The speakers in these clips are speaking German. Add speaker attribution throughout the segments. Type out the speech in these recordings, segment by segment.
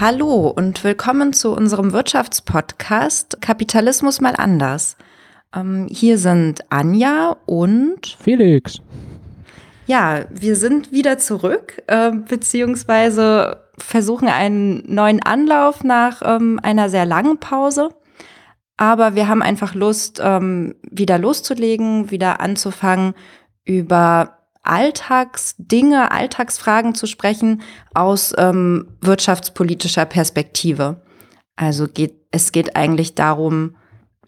Speaker 1: Hallo und willkommen zu unserem Wirtschaftspodcast Kapitalismus mal anders. Ähm, hier sind Anja und
Speaker 2: Felix.
Speaker 1: Ja, wir sind wieder zurück, äh, beziehungsweise versuchen einen neuen Anlauf nach ähm, einer sehr langen Pause. Aber wir haben einfach Lust, ähm, wieder loszulegen, wieder anzufangen, über Alltagsdinge, Alltagsfragen zu sprechen aus ähm, wirtschaftspolitischer Perspektive. Also geht, es geht eigentlich darum,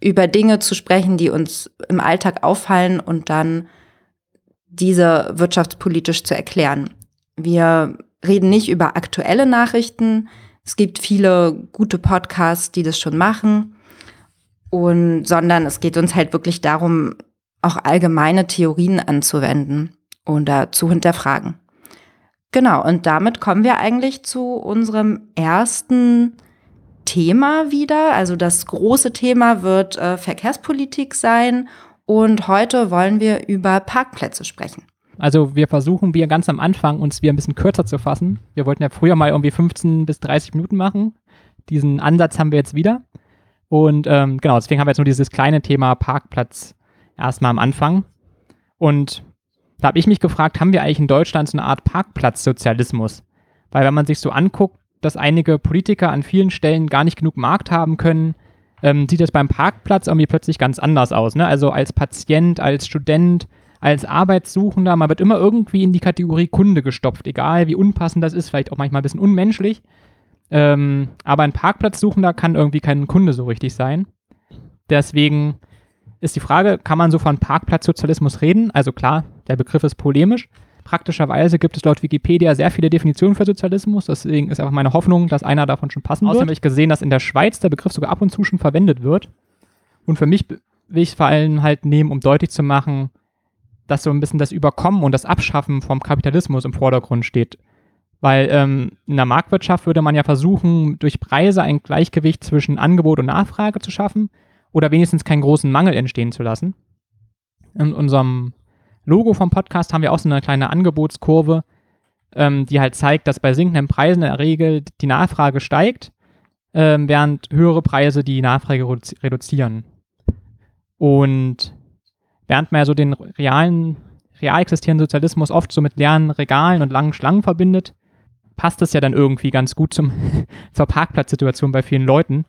Speaker 1: über Dinge zu sprechen, die uns im Alltag auffallen und dann diese wirtschaftspolitisch zu erklären. Wir reden nicht über aktuelle Nachrichten. Es gibt viele gute Podcasts, die das schon machen. Und, sondern es geht uns halt wirklich darum, auch allgemeine Theorien anzuwenden oder zu hinterfragen. Genau, und damit kommen wir eigentlich zu unserem ersten Thema wieder. Also das große Thema wird äh, Verkehrspolitik sein und heute wollen wir über Parkplätze sprechen.
Speaker 2: Also wir versuchen wir ganz am Anfang uns wieder ein bisschen kürzer zu fassen. Wir wollten ja früher mal irgendwie 15 bis 30 Minuten machen. Diesen Ansatz haben wir jetzt wieder. Und ähm, genau, deswegen haben wir jetzt nur dieses kleine Thema Parkplatz erstmal am Anfang. Und da habe ich mich gefragt, haben wir eigentlich in Deutschland so eine Art Parkplatzsozialismus? Weil wenn man sich so anguckt, dass einige Politiker an vielen Stellen gar nicht genug Markt haben können, ähm, sieht das beim Parkplatz irgendwie plötzlich ganz anders aus. Ne? Also als Patient, als Student, als Arbeitssuchender, man wird immer irgendwie in die Kategorie Kunde gestopft, egal wie unpassend das ist, vielleicht auch manchmal ein bisschen unmenschlich. Ähm, aber ein Parkplatzsuchender kann irgendwie kein Kunde so richtig sein. Deswegen ist die Frage, kann man so von Parkplatzsozialismus reden? Also klar, der Begriff ist polemisch. Praktischerweise gibt es laut Wikipedia sehr viele Definitionen für Sozialismus. Deswegen ist einfach meine Hoffnung, dass einer davon schon passen wird. Außerdem habe ich gesehen, dass in der Schweiz der Begriff sogar ab und zu schon verwendet wird. Und für mich will ich es vor allem halt nehmen, um deutlich zu machen, dass so ein bisschen das Überkommen und das Abschaffen vom Kapitalismus im Vordergrund steht. Weil ähm, in der Marktwirtschaft würde man ja versuchen, durch Preise ein Gleichgewicht zwischen Angebot und Nachfrage zu schaffen oder wenigstens keinen großen Mangel entstehen zu lassen. In unserem Logo vom Podcast haben wir auch so eine kleine Angebotskurve, ähm, die halt zeigt, dass bei sinkenden Preisen in der Regel die Nachfrage steigt, ähm, während höhere Preise die Nachfrage reduzieren. Und während man ja so den realen, real existierenden Sozialismus oft so mit leeren Regalen und langen Schlangen verbindet, passt das ja dann irgendwie ganz gut zum, zur Parkplatzsituation bei vielen Leuten.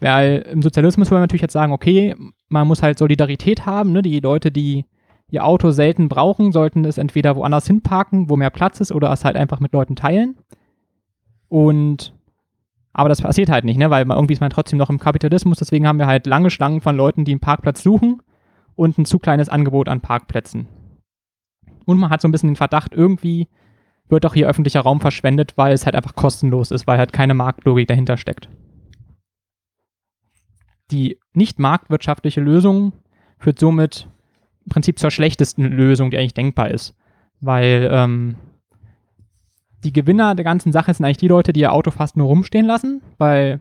Speaker 2: Weil im Sozialismus wollen wir natürlich jetzt sagen, okay, man muss halt Solidarität haben. Ne? Die Leute, die ihr Auto selten brauchen, sollten es entweder woanders hinparken, wo mehr Platz ist, oder es halt einfach mit Leuten teilen. Und aber das passiert halt nicht, ne? weil irgendwie ist man trotzdem noch im Kapitalismus. Deswegen haben wir halt lange Schlangen von Leuten, die einen Parkplatz suchen und ein zu kleines Angebot an Parkplätzen. Und man hat so ein bisschen den Verdacht, irgendwie wird doch hier öffentlicher Raum verschwendet, weil es halt einfach kostenlos ist, weil halt keine Marktlogik dahinter steckt die nicht marktwirtschaftliche Lösung führt somit im Prinzip zur schlechtesten Lösung, die eigentlich denkbar ist. Weil ähm, die Gewinner der ganzen Sache sind eigentlich die Leute, die ihr Auto fast nur rumstehen lassen, weil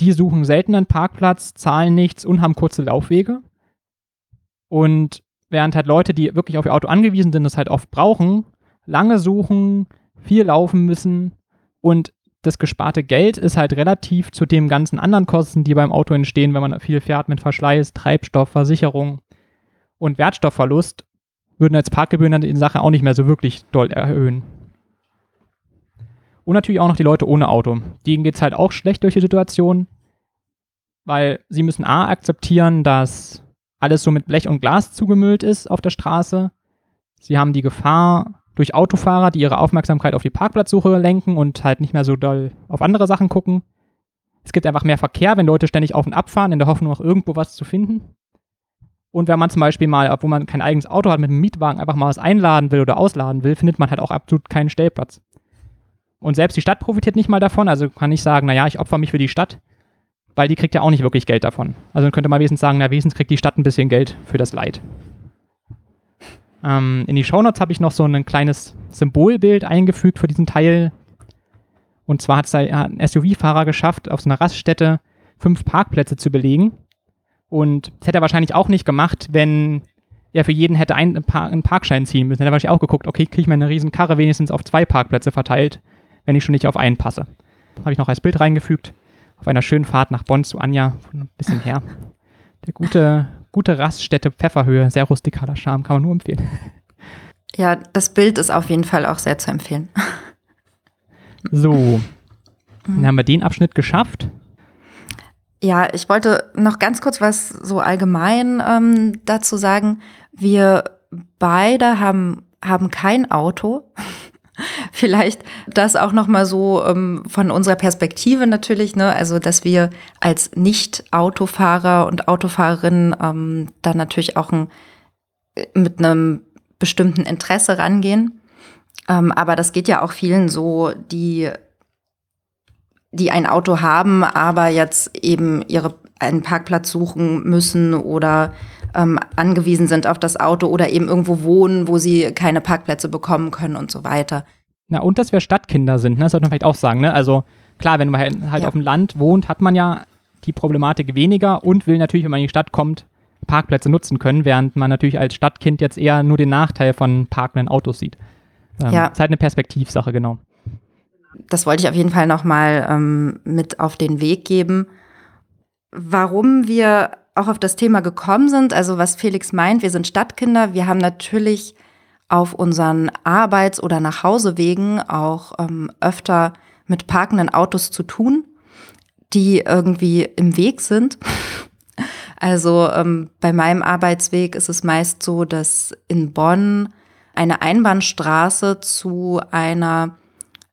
Speaker 2: die suchen selten einen Parkplatz, zahlen nichts und haben kurze Laufwege. Und während halt Leute, die wirklich auf ihr Auto angewiesen sind, das halt oft brauchen, lange suchen, viel laufen müssen und das gesparte Geld ist halt relativ zu den ganzen anderen Kosten, die beim Auto entstehen, wenn man viel fährt mit Verschleiß, Treibstoff, Versicherung und Wertstoffverlust, würden als Parkgebühren die Sache auch nicht mehr so wirklich doll erhöhen. Und natürlich auch noch die Leute ohne Auto. Denen geht es halt auch schlecht durch die Situation, weil sie müssen A akzeptieren, dass alles so mit Blech und Glas zugemüllt ist auf der Straße. Sie haben die Gefahr, durch Autofahrer, die ihre Aufmerksamkeit auf die Parkplatzsuche lenken und halt nicht mehr so doll auf andere Sachen gucken. Es gibt einfach mehr Verkehr, wenn Leute ständig auf und ab fahren, in der Hoffnung, noch irgendwo was zu finden. Und wenn man zum Beispiel mal, obwohl man kein eigenes Auto hat, mit einem Mietwagen einfach mal was einladen will oder ausladen will, findet man halt auch absolut keinen Stellplatz. Und selbst die Stadt profitiert nicht mal davon, also kann ich sagen, naja, ich opfer mich für die Stadt, weil die kriegt ja auch nicht wirklich Geld davon. Also könnte man wenigstens sagen, na, wenigstens kriegt die Stadt ein bisschen Geld für das Leid. Ähm, in die Shownotes habe ich noch so ein kleines Symbolbild eingefügt für diesen Teil. Und zwar hat es ein SUV-Fahrer geschafft, auf so einer Raststätte fünf Parkplätze zu belegen. Und das hätte er wahrscheinlich auch nicht gemacht, wenn er für jeden hätte einen, einen Parkschein ziehen müssen. Hätte er wahrscheinlich auch geguckt, okay, kriege ich meine riesen Karre wenigstens auf zwei Parkplätze verteilt, wenn ich schon nicht auf einen passe. habe ich noch als Bild reingefügt, auf einer schönen Fahrt nach Bonn zu Anja, ein bisschen her. Der gute, gute Raststätte Pfefferhöhe, sehr rustikaler Charme, kann man nur empfehlen.
Speaker 1: Ja, das Bild ist auf jeden Fall auch sehr zu empfehlen.
Speaker 2: So, dann haben wir den Abschnitt geschafft.
Speaker 1: Ja, ich wollte noch ganz kurz was so allgemein ähm, dazu sagen. Wir beide haben, haben kein Auto. Vielleicht das auch noch mal so ähm, von unserer Perspektive natürlich, ne? Also dass wir als Nicht-Autofahrer und Autofahrerinnen ähm, dann natürlich auch ein, mit einem bestimmten Interesse rangehen. Ähm, aber das geht ja auch vielen so, die die ein Auto haben, aber jetzt eben ihre einen Parkplatz suchen müssen oder ähm, angewiesen sind auf das Auto oder eben irgendwo wohnen, wo sie keine Parkplätze bekommen können und so weiter.
Speaker 2: Na, und dass wir Stadtkinder sind, ne? das sollte man vielleicht auch sagen. Ne? Also klar, wenn man halt, halt
Speaker 1: Ja.
Speaker 2: auf dem Land wohnt, hat man ja die Problematik weniger und will natürlich, wenn man in die Stadt kommt, Parkplätze nutzen können, während man natürlich als Stadtkind jetzt eher nur den Nachteil von parkenden Autos sieht. Ähm,
Speaker 1: Ja.
Speaker 2: Ist halt eine Perspektivsache, genau.
Speaker 1: Das wollte ich auf jeden Fall noch mal ähm, mit auf den Weg geben. Warum wir auch auf das Thema gekommen sind, also was Felix meint, wir sind Stadtkinder, wir haben natürlich auf unseren Arbeits- oder Nachhausewegen auch ähm, öfter mit parkenden Autos zu tun, die irgendwie im Weg sind. Also ähm, bei meinem Arbeitsweg ist es meist so, dass in Bonn eine Einbahnstraße zu einer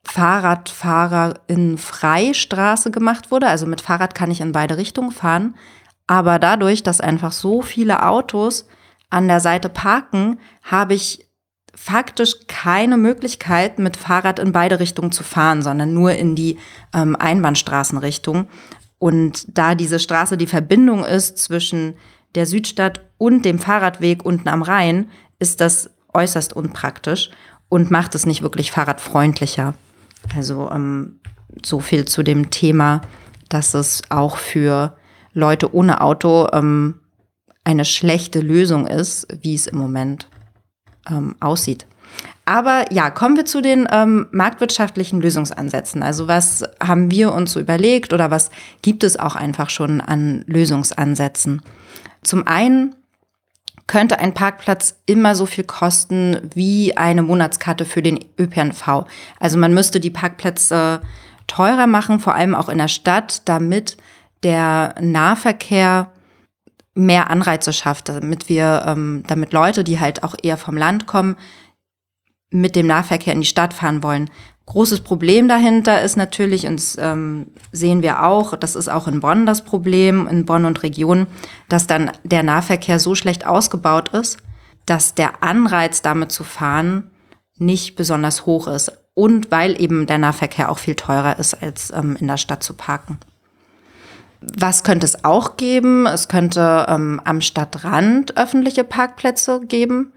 Speaker 1: Fahrradfahrerin Freistraße gemacht wurde. Also mit Fahrrad kann ich in beide Richtungen fahren. Aber dadurch, dass einfach so viele Autos an der Seite parken, habe ich faktisch keine Möglichkeit, mit Fahrrad in beide Richtungen zu fahren, sondern nur in die ähm, Einbahnstraßenrichtung. Und da diese Straße die Verbindung ist zwischen der Südstadt und dem Fahrradweg unten am Rhein, ist das äußerst unpraktisch und macht es nicht wirklich fahrradfreundlicher. Also ähm, so viel zu dem Thema, dass es auch für Leute ohne Auto ähm, eine schlechte Lösung ist, wie es im Moment ähm, aussieht. Aber ja, kommen wir zu den ähm, marktwirtschaftlichen Lösungsansätzen. Also was haben wir uns so überlegt oder was gibt es auch einfach schon an Lösungsansätzen? Zum einen könnte ein Parkplatz immer so viel kosten wie eine Monatskarte für den ÖPNV. Also man müsste die Parkplätze teurer machen, vor allem auch in der Stadt, damit der Nahverkehr mehr Anreize schafft, damit wir, ähm, damit Leute, die halt auch eher vom Land kommen, mit dem Nahverkehr in die Stadt fahren wollen. Großes Problem dahinter ist natürlich, und ähm, sehen wir auch, das ist auch in Bonn das Problem, in Bonn und Region, dass dann der Nahverkehr so schlecht ausgebaut ist, dass der Anreiz damit zu fahren nicht besonders hoch ist. Und weil eben der Nahverkehr auch viel teurer ist, als ähm, in der Stadt zu parken. Was könnte es auch geben? Es könnte ähm, am Stadtrand öffentliche Parkplätze geben,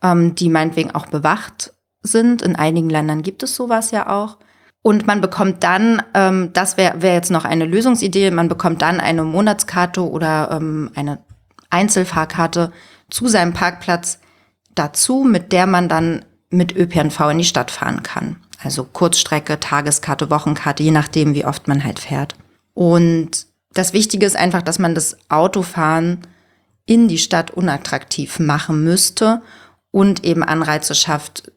Speaker 1: ähm, die meinetwegen auch bewacht sind. In einigen Ländern gibt es sowas ja auch. Und man bekommt dann, ähm, das wäre wär jetzt noch eine Lösungsidee, man bekommt dann eine Monatskarte oder ähm, eine Einzelfahrkarte zu seinem Parkplatz dazu, mit der man dann mit ÖPNV in die Stadt fahren kann. Also Kurzstrecke, Tageskarte, Wochenkarte, je nachdem, wie oft man halt fährt. Und das Wichtige ist einfach, dass man das Autofahren in die Stadt unattraktiv machen müsste und eben Anreize schafft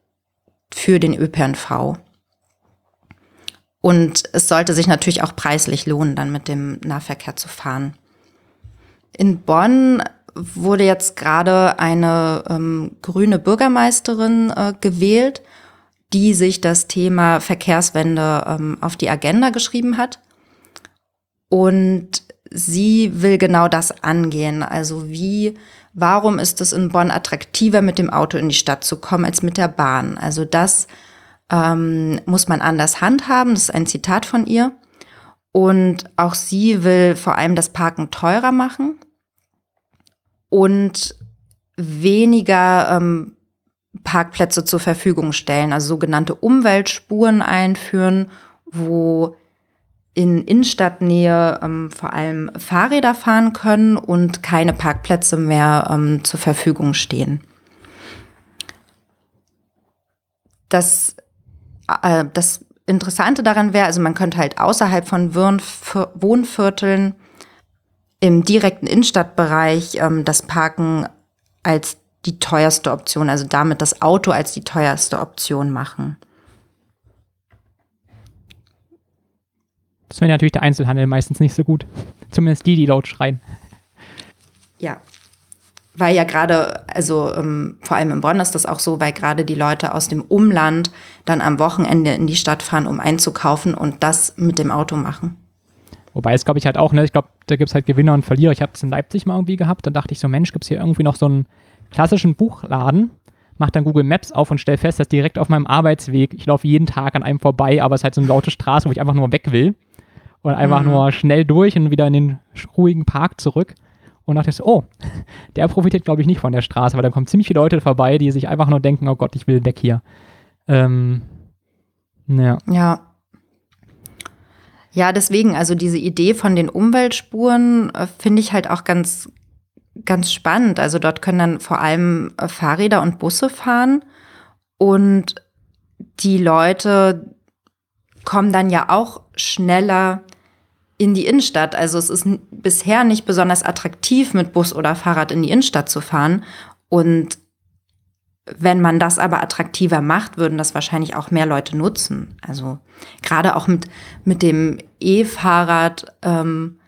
Speaker 1: für den ÖPNV. Und es sollte sich natürlich auch preislich lohnen, dann mit dem Nahverkehr zu fahren. In Bonn wurde jetzt gerade eine ähm, grüne Bürgermeisterin äh, gewählt, die sich das Thema Verkehrswende ähm, auf die Agenda geschrieben hat. Und sie will genau das angehen. Also wie, warum ist es in Bonn attraktiver, mit dem Auto in die Stadt zu kommen, als mit der Bahn? Also das ähm, muss man anders handhaben. Das ist ein Zitat von ihr. Und auch sie will vor allem das Parken teurer machen und weniger ähm, Parkplätze zur Verfügung stellen, also sogenannte Umweltspuren einführen, wo in Innenstadtnähe ähm, vor allem Fahrräder fahren können und keine Parkplätze mehr ähm, zur Verfügung stehen. Das, äh, das Interessante daran wäre, also man könnte halt außerhalb von Wohnvierteln im direkten Innenstadtbereich ähm, das Parken als die teuerste Option, also damit das Auto als die teuerste Option machen.
Speaker 2: Das wäre natürlich der Einzelhandel meistens nicht so gut. Zumindest die, die laut schreien.
Speaker 1: Ja. Weil ja gerade, also ähm, vor allem in Bonn ist das auch so, weil gerade die Leute aus dem Umland dann am Wochenende in die Stadt fahren, um einzukaufen und das mit dem Auto machen.
Speaker 2: Wobei es, glaube ich, halt auch, ne, ich glaube, da gibt es halt Gewinner und Verlierer. Ich habe es in Leipzig mal irgendwie gehabt, dann dachte ich so, Mensch, gibt es hier irgendwie noch so einen klassischen Buchladen? Mach dann Google Maps auf und stell fest, dass direkt auf meinem Arbeitsweg, ich laufe jeden Tag an einem vorbei, aber es ist halt so eine laute Straße, wo ich einfach nur weg will. Und einfach mhm. nur schnell durch und wieder in den ruhigen Park zurück. Und dachte ich so, oh, der profitiert, glaube ich, nicht von der Straße, weil da kommen ziemlich viele Leute vorbei, die sich einfach nur denken, oh Gott, ich will weg hier. Ähm,
Speaker 1: ja. Ja, ja, deswegen, also diese Idee von den Umweltspuren äh, finde ich halt auch ganz, ganz spannend. Also dort können dann vor allem äh, Fahrräder und Busse fahren und die Leute kommen dann ja auch schneller in die Innenstadt. Also es ist bisher nicht besonders attraktiv, mit Bus oder Fahrrad in die Innenstadt zu fahren. Und wenn man das aber attraktiver macht, würden das wahrscheinlich auch mehr Leute nutzen. Also gerade auch mit, mit dem E-Fahrrad ähm,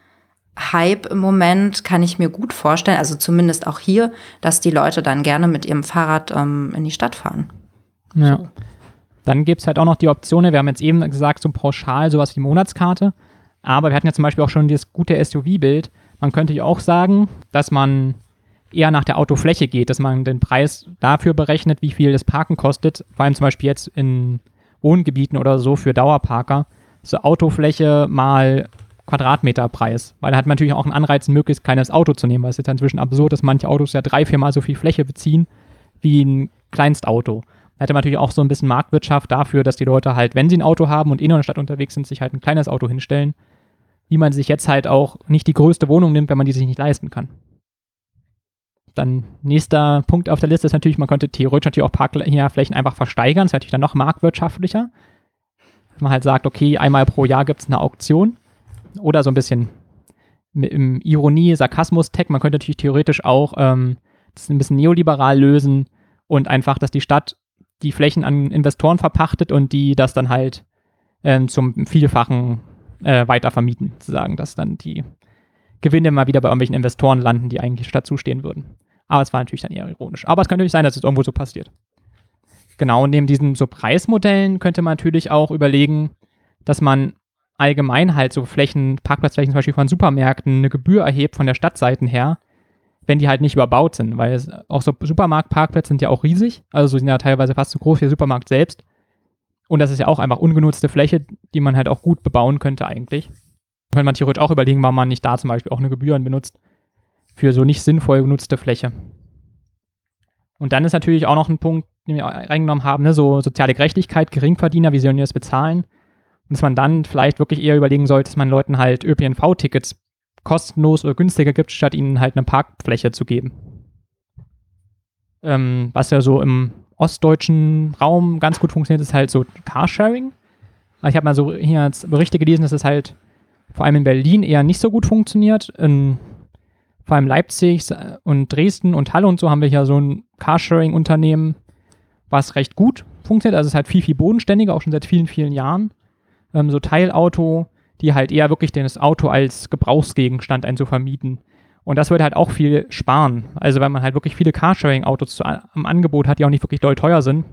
Speaker 1: Hype im Moment kann ich mir gut vorstellen, also zumindest auch hier, dass die Leute dann gerne mit ihrem Fahrrad ähm, in die Stadt fahren.
Speaker 2: Ja. So. Dann gibt es halt auch noch die Optionen, wir haben jetzt eben gesagt, so pauschal sowas wie Monatskarte, aber wir hatten ja zum Beispiel auch schon dieses gute SUV-Bild. Man könnte ja auch sagen, dass man eher nach der Autofläche geht, dass man den Preis dafür berechnet, wie viel das Parken kostet, vor allem zum Beispiel jetzt in Wohngebieten oder so für Dauerparker, so Autofläche mal Quadratmeterpreis, weil da hat man natürlich auch einen Anreiz, ein möglichst kleines Auto zu nehmen, weil es ist jetzt inzwischen absurd, dass manche Autos ja drei, viermal so viel Fläche beziehen wie ein Kleinstauto. Hätte man natürlich auch so ein bisschen Marktwirtschaft dafür, dass die Leute halt, wenn sie ein Auto haben und in der Stadt unterwegs sind, sich halt ein kleines Auto hinstellen, wie man sich jetzt halt auch nicht die größte Wohnung nimmt, wenn man die sich nicht leisten kann. Dann nächster Punkt auf der Liste ist natürlich, man könnte theoretisch natürlich auch Parkflächen einfach versteigern. Das wäre natürlich dann noch marktwirtschaftlicher. Wenn man halt sagt, okay, einmal pro Jahr gibt es eine Auktion. Oder so ein bisschen im Ironie, Sarkasmus-Tag. Man könnte natürlich theoretisch auch ähm, das ein bisschen neoliberal lösen und einfach, dass die Stadt die Flächen an Investoren verpachtet und die das dann halt ähm, zum Vielfachen äh, weiter vermieten, sozusagen, dass dann die Gewinne mal wieder bei irgendwelchen Investoren landen, die eigentlich Stadt zustehen würden. Aber es war natürlich dann eher ironisch. Aber es kann natürlich sein, dass es irgendwo so passiert. Genau, neben diesen so Preismodellen könnte man natürlich auch überlegen, dass man allgemein halt so Flächen, Parkplatzflächen zum Beispiel von Supermärkten eine Gebühr erhebt von der Stadtseiten her, wenn die halt nicht überbaut sind, weil es, auch so Supermarktparkplätze sind ja auch riesig, also sind ja teilweise fast so groß wie der Supermarkt selbst. Und das ist ja auch einfach ungenutzte Fläche, die man halt auch gut bebauen könnte eigentlich. Könnte man theoretisch auch überlegen, warum man nicht da zum Beispiel auch eine Gebühren benutzt für so nicht sinnvoll genutzte Fläche. Und dann ist natürlich auch noch ein Punkt, den wir reingenommen haben, ne, so soziale Gerechtigkeit, Geringverdiener, wie sollen die das bezahlen? Und dass man dann vielleicht wirklich eher überlegen sollte, dass man Leuten halt ÖPNV-Tickets kostenlos oder günstiger gibt, statt ihnen halt eine Parkfläche zu geben. Ähm, was ja so im ostdeutschen Raum ganz gut funktioniert, ist halt so Carsharing. Ich habe mal so hier Berichte gelesen, dass es halt vor allem in Berlin eher nicht so gut funktioniert. In vor allem Leipzig und Dresden und Halle und so haben wir hier so ein Carsharing-Unternehmen, was recht gut funktioniert. Also es ist halt viel, viel bodenständiger, auch schon seit vielen, vielen Jahren. Ähm, so Teilauto, die halt eher wirklich das Auto als Gebrauchsgegenstand einzuvermieten. Und das würde halt auch viel sparen. Also wenn man halt wirklich viele Carsharing-Autos am Angebot hat, die auch nicht wirklich doll teuer sind,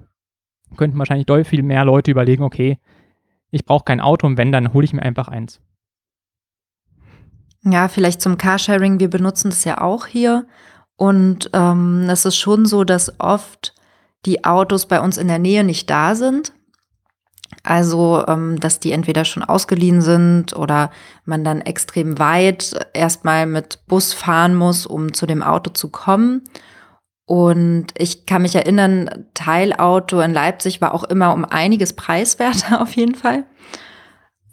Speaker 2: könnten wahrscheinlich doll viel mehr Leute überlegen, okay, ich brauche kein Auto und wenn, dann hole ich mir einfach eins.
Speaker 1: Ja, vielleicht zum Carsharing. Wir benutzen das ja auch hier. Und ähm, es ist schon so, dass oft die Autos bei uns in der Nähe nicht da sind. Also, ähm, dass die entweder schon ausgeliehen sind oder man dann extrem weit erstmal mit Bus fahren muss, um zu dem Auto zu kommen. Und ich kann mich erinnern, Teilauto in Leipzig war auch immer um einiges preiswerter auf jeden Fall.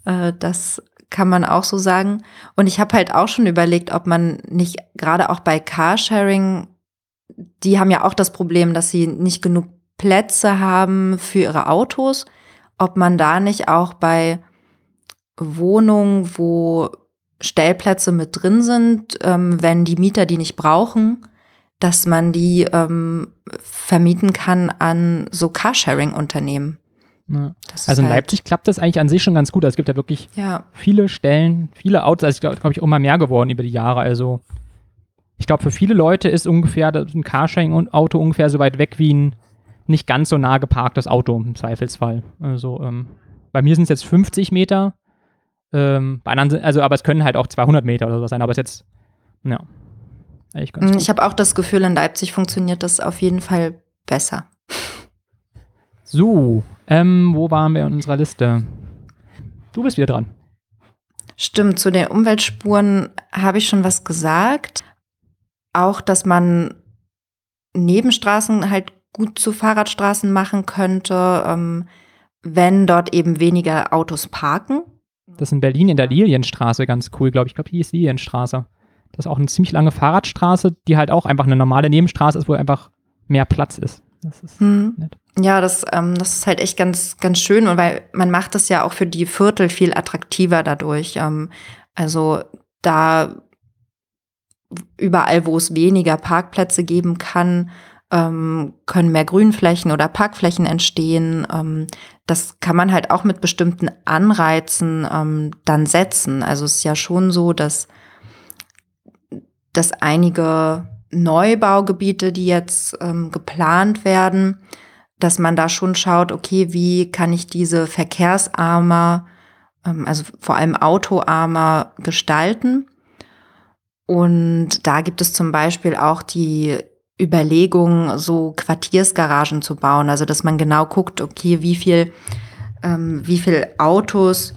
Speaker 1: Äh, das kann man auch so sagen. Und ich habe halt auch schon überlegt, ob man nicht gerade auch bei Carsharing, die haben ja auch das Problem, dass sie nicht genug Plätze haben für ihre Autos. Ob man da nicht auch bei Wohnungen, wo Stellplätze mit drin sind, ähm, wenn die Mieter die nicht brauchen, dass man die ähm, vermieten kann an so Carsharing-Unternehmen.
Speaker 2: Ja. Also in halt Leipzig klappt das eigentlich an sich schon ganz gut. Also es gibt ja wirklich
Speaker 1: ja.
Speaker 2: viele Stellen, viele Autos. Also ist, glaube glaub ich, immer mehr geworden über die Jahre. Also ich glaube, für viele Leute ist ungefähr ein Carsharing-Auto ungefähr so weit weg wie ein nicht ganz so nah geparktes Auto im Zweifelsfall. Also ähm, bei mir sind es jetzt 50 Meter. Ähm, bei anderen, also aber es können halt auch 200 Meter oder so sein. Aber es jetzt, ja,
Speaker 1: ganz mm, Ich habe auch das Gefühl, in Leipzig funktioniert das auf jeden Fall besser.
Speaker 2: So, ähm, wo waren wir in unserer Liste? Du bist wieder dran.
Speaker 1: Stimmt, zu den Umweltspuren habe ich schon was gesagt. Auch, dass man Nebenstraßen halt gut zu Fahrradstraßen machen könnte, ähm, wenn dort eben weniger Autos parken.
Speaker 2: Das ist in Berlin in der Lilienstraße ganz cool, glaube ich. Ich glaube, die ist Lilienstraße. Das ist auch eine ziemlich lange Fahrradstraße, die halt auch einfach eine normale Nebenstraße ist, wo einfach mehr Platz ist. Das ist
Speaker 1: hm. nett. Ja, das, ähm, das ist halt echt ganz, ganz schön und weil man macht das ja auch für die Viertel viel attraktiver dadurch. Ähm, also da überall, wo es weniger Parkplätze geben kann, ähm, können mehr Grünflächen oder Parkflächen entstehen. Ähm, das kann man halt auch mit bestimmten Anreizen ähm, dann setzen. Also es ist ja schon so, dass, dass einige Neubaugebiete, die jetzt ähm, geplant werden, dass man da schon schaut, okay, wie kann ich diese verkehrsarmer, ähm, also vor allem autoarmer gestalten. Und da gibt es zum Beispiel auch die Überlegung, so Quartiersgaragen zu bauen, also dass man genau guckt, okay, wie viel, ähm, wie viel Autos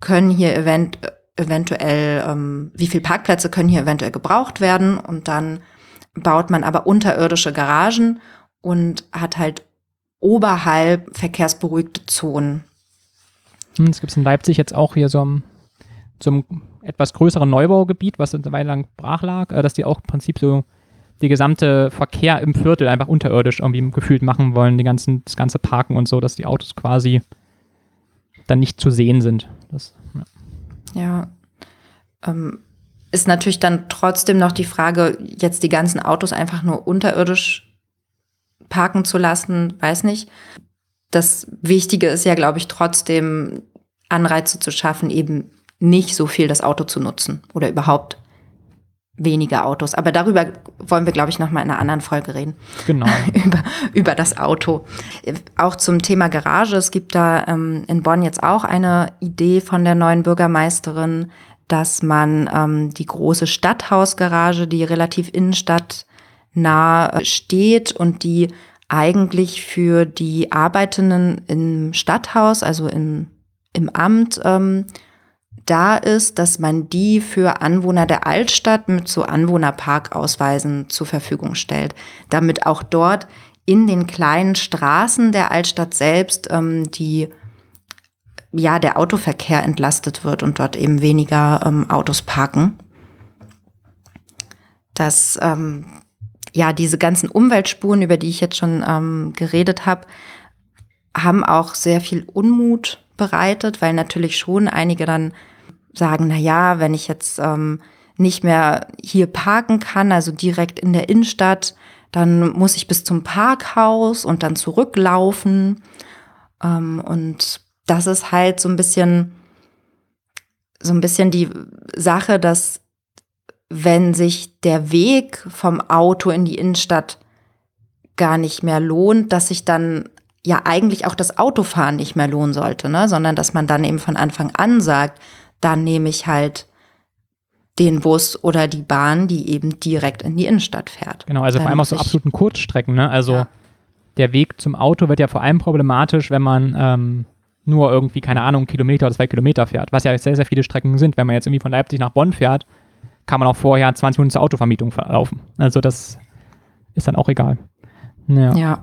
Speaker 1: können hier event eventuell, ähm, wie viel Parkplätze können hier eventuell gebraucht werden und dann baut man aber unterirdische Garagen und hat halt oberhalb verkehrsberuhigte Zonen.
Speaker 2: Hm, es gibt in Leipzig jetzt auch hier so ein, so etwas größeren Neubaugebiet, was eine Weile lang brach lag, äh, dass die auch im Prinzip so die gesamte Verkehr im Viertel einfach unterirdisch irgendwie gefühlt machen wollen, die ganzen, das ganze Parken und so, dass die Autos quasi dann nicht zu sehen sind. Das,
Speaker 1: ja. ja. Ähm, ist natürlich dann trotzdem noch die Frage, jetzt die ganzen Autos einfach nur unterirdisch parken zu lassen, weiß nicht. Das Wichtige ist ja, glaube ich, trotzdem Anreize zu schaffen, eben nicht so viel das Auto zu nutzen oder überhaupt weniger Autos. Aber darüber wollen wir, glaube ich, noch mal in einer anderen Folge reden.
Speaker 2: Genau.
Speaker 1: über, über das Auto. Auch zum Thema Garage. Es gibt da ähm, in Bonn jetzt auch eine Idee von der neuen Bürgermeisterin, dass man ähm, die große Stadthausgarage, die relativ innenstadtnah äh, steht und die eigentlich für die Arbeitenden im Stadthaus, also in, im Amt, ähm, da ist, dass man die für Anwohner der Altstadt mit so Anwohnerparkausweisen zur Verfügung stellt, damit auch dort in den kleinen Straßen der Altstadt selbst ähm, die ja, der Autoverkehr entlastet wird und dort eben weniger ähm, Autos parken. Dass ähm, ja diese ganzen Umweltspuren, über die ich jetzt schon ähm, geredet habe, haben auch sehr viel Unmut bereitet, weil natürlich schon einige dann sagen, na ja, wenn ich jetzt ähm, nicht mehr hier parken kann, also direkt in der Innenstadt, dann muss ich bis zum Parkhaus und dann zurücklaufen. Ähm, und das ist halt so ein bisschen, so ein bisschen die Sache, dass wenn sich der Weg vom Auto in die Innenstadt gar nicht mehr lohnt, dass sich dann ja eigentlich auch das Autofahren nicht mehr lohnen sollte, ne? sondern dass man dann eben von Anfang an sagt, dann nehme ich halt den Bus oder die Bahn, die eben direkt in die Innenstadt fährt.
Speaker 2: Genau, also vor allem auf so absoluten Kurzstrecken. Ne? Also ja. der Weg zum Auto wird ja vor allem problematisch, wenn man ähm, nur irgendwie, keine Ahnung, Kilometer oder zwei Kilometer fährt, was ja sehr, sehr viele Strecken sind. Wenn man jetzt irgendwie von Leipzig nach Bonn fährt, kann man auch vorher 20 Minuten zur Autovermietung verlaufen. Also das ist dann auch egal.
Speaker 1: Ja. ja.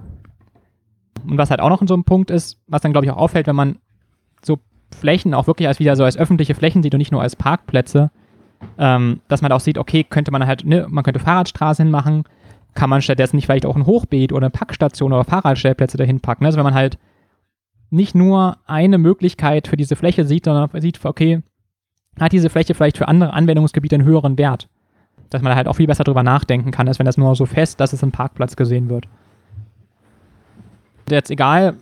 Speaker 2: Und was halt auch noch so ein Punkt ist, was dann glaube ich auch auffällt, wenn man so Flächen auch wirklich als wieder so als öffentliche Flächen sieht und nicht nur als Parkplätze, ähm, dass man auch sieht, okay, könnte man halt, ne, man könnte Fahrradstraßen hinmachen, kann man stattdessen nicht vielleicht auch ein Hochbeet oder eine Packstation oder Fahrradstellplätze dahin packen. Also wenn man halt nicht nur eine Möglichkeit für diese Fläche sieht, sondern sieht, okay, hat diese Fläche vielleicht für andere Anwendungsgebiete einen höheren Wert. Dass man halt auch viel besser drüber nachdenken kann, als wenn das nur so fest, dass es im Parkplatz gesehen wird. Jetzt egal,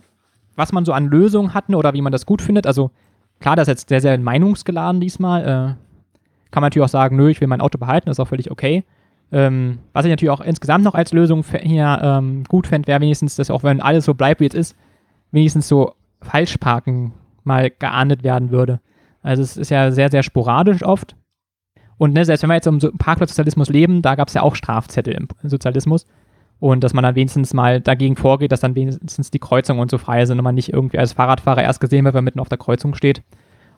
Speaker 2: was man so an Lösungen hat oder wie man das gut findet. Also klar, das ist jetzt sehr, sehr meinungsgeladen diesmal. Äh, kann man natürlich auch sagen, nö, ich will mein Auto behalten, ist auch völlig okay. Ähm, was ich natürlich auch insgesamt noch als Lösung hier ähm, gut fände, wäre wenigstens, dass auch wenn alles so bleibt, wie es ist, wenigstens so Falschparken mal geahndet werden würde. Also es ist ja sehr, sehr sporadisch oft. Und ne, selbst wenn wir jetzt im Parkplatzsozialismus leben, da gab es ja auch Strafzettel im Sozialismus. Und dass man dann wenigstens mal dagegen vorgeht, dass dann wenigstens die Kreuzungen und so frei sind und man nicht irgendwie als Fahrradfahrer erst gesehen wird, wenn man mitten auf der Kreuzung steht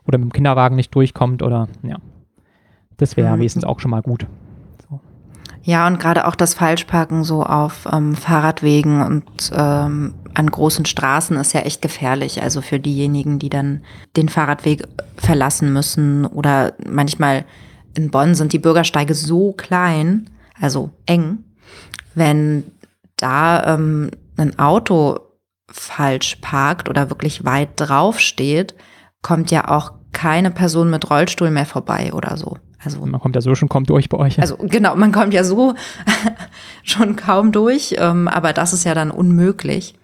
Speaker 2: oder mit dem Kinderwagen nicht durchkommt oder ja. Das wäre mhm. wenigstens auch schon mal gut. So.
Speaker 1: Ja, und gerade auch das Falschparken so auf ähm, Fahrradwegen und ähm, an großen Straßen ist ja echt gefährlich. Also für diejenigen, die dann den Fahrradweg verlassen müssen oder manchmal in Bonn sind die Bürgersteige so klein, also eng, wenn da ähm, ein Auto falsch parkt oder wirklich weit drauf steht, kommt ja auch keine Person mit Rollstuhl mehr vorbei oder so.
Speaker 2: Also man kommt ja so schon kaum durch bei euch.
Speaker 1: Also genau, man kommt ja so schon kaum durch, ähm, aber das ist ja dann unmöglich.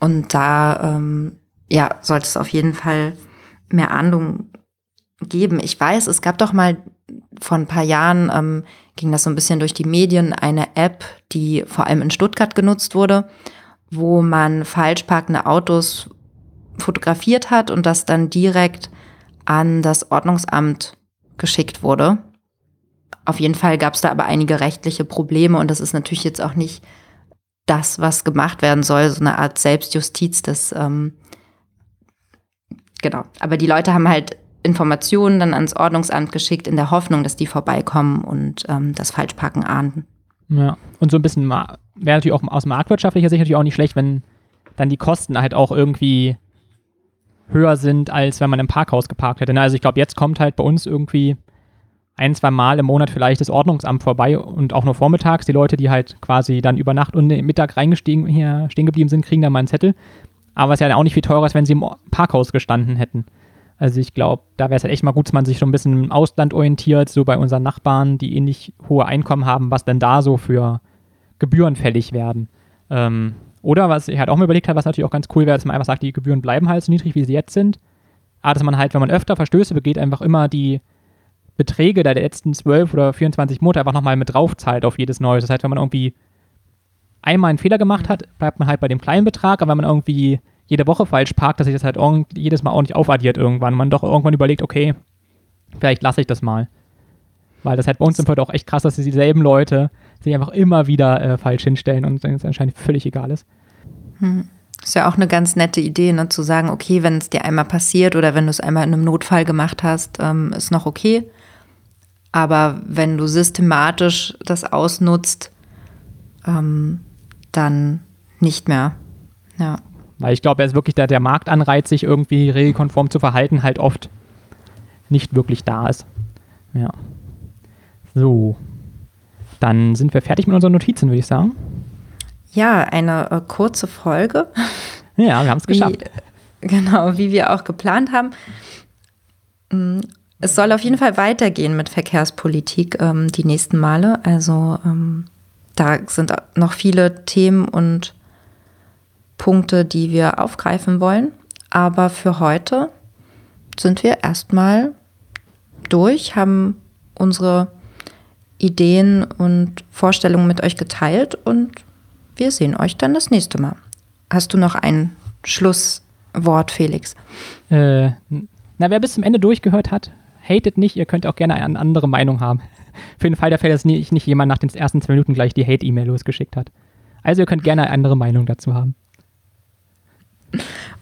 Speaker 1: Und da ähm, ja sollte es auf jeden Fall mehr Ahndung geben. Ich weiß, es gab doch mal vor ein paar Jahren ähm, ging das so ein bisschen durch die Medien, eine App, die vor allem in Stuttgart genutzt wurde, wo man falsch parkende Autos fotografiert hat und das dann direkt an das Ordnungsamt geschickt wurde. Auf jeden Fall gab es da aber einige rechtliche Probleme und das ist natürlich jetzt auch nicht das, was gemacht werden soll, so eine Art Selbstjustiz, das ähm, genau. Aber die Leute haben halt Informationen dann ans Ordnungsamt geschickt, in der Hoffnung, dass die vorbeikommen und ähm, das Falschparken ahnden.
Speaker 2: Ja, und so ein bisschen wäre natürlich auch aus marktwirtschaftlicher Sicht natürlich auch nicht schlecht, wenn dann die Kosten halt auch irgendwie höher sind, als wenn man im Parkhaus geparkt hätte. Ne? Also ich glaube, jetzt kommt halt bei uns irgendwie ein, zwei Mal im Monat vielleicht das Ordnungsamt vorbei und auch nur vormittags. Die Leute, die halt quasi dann über Nacht und Mittag reingestiegen, hier stehen geblieben sind, kriegen dann mal einen Zettel. Aber es ist ja auch nicht viel teurer, als wenn sie im Parkhaus gestanden hätten. Also ich glaube, da wäre es halt echt mal gut, dass man sich so ein bisschen im Ausland orientiert, so bei unseren Nachbarn, die ähnlich hohe Einkommen haben, was denn da so für Gebühren fällig werden. Ähm, oder was ich halt auch mal überlegt habe, was natürlich auch ganz cool wäre, dass man einfach sagt, die Gebühren bleiben halt so niedrig, wie sie jetzt sind. Aber dass man halt, wenn man öfter Verstöße begeht, einfach immer die Beträge der letzten 12 oder 24 Monate einfach nochmal mit drauf zahlt auf jedes Neues. Das heißt, wenn man irgendwie einmal einen Fehler gemacht hat, bleibt man halt bei dem kleinen Betrag, aber wenn man irgendwie jede Woche falsch parkt, dass sich das halt jedes Mal auch nicht aufaddiert irgendwann. Man doch irgendwann überlegt, okay, vielleicht lasse ich das mal. Weil das halt bei uns im Feld auch echt krass, dass dieselben Leute sich einfach immer wieder äh, falsch hinstellen und es anscheinend völlig egal ist.
Speaker 1: Hm. Ist ja auch eine ganz nette Idee, ne, zu sagen, okay, wenn es dir einmal passiert oder wenn du es einmal in einem Notfall gemacht hast, ähm, ist noch okay. Aber wenn du systematisch das ausnutzt, ähm, dann nicht mehr. Ja.
Speaker 2: Weil ich glaube, er ist wirklich der, der Marktanreiz, sich irgendwie regelkonform zu verhalten, halt oft nicht wirklich da ist. Ja. So. Dann sind wir fertig mit unseren Notizen, würde ich sagen.
Speaker 1: Ja, eine äh, kurze Folge.
Speaker 2: Ja, wir haben es geschafft.
Speaker 1: Wie, genau, wie wir auch geplant haben. Mm, es soll auf jeden Fall weitergehen mit Verkehrspolitik ähm, die nächsten Male. Also ähm, da sind noch viele Themen und Punkte, die wir aufgreifen wollen. Aber für heute sind wir erstmal durch, haben unsere Ideen und Vorstellungen mit euch geteilt und wir sehen euch dann das nächste Mal. Hast du noch ein Schlusswort, Felix?
Speaker 2: Äh, na, wer bis zum Ende durchgehört hat, hatet nicht. Ihr könnt auch gerne eine andere Meinung haben. Für den Fall der Fälle, dass nicht, nicht jemand nach den ersten zwei Minuten gleich die Hate-E-Mail losgeschickt hat. Also ihr könnt gerne eine andere Meinung dazu haben.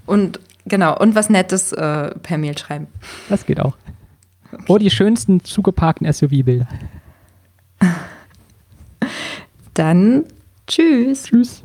Speaker 1: Und genau, und was Nettes äh, per Mail schreiben.
Speaker 2: Das geht auch. Okay. Oh, die schönsten zugeparkten SUV-Bilder.
Speaker 1: Dann tschüss.
Speaker 2: Tschüss.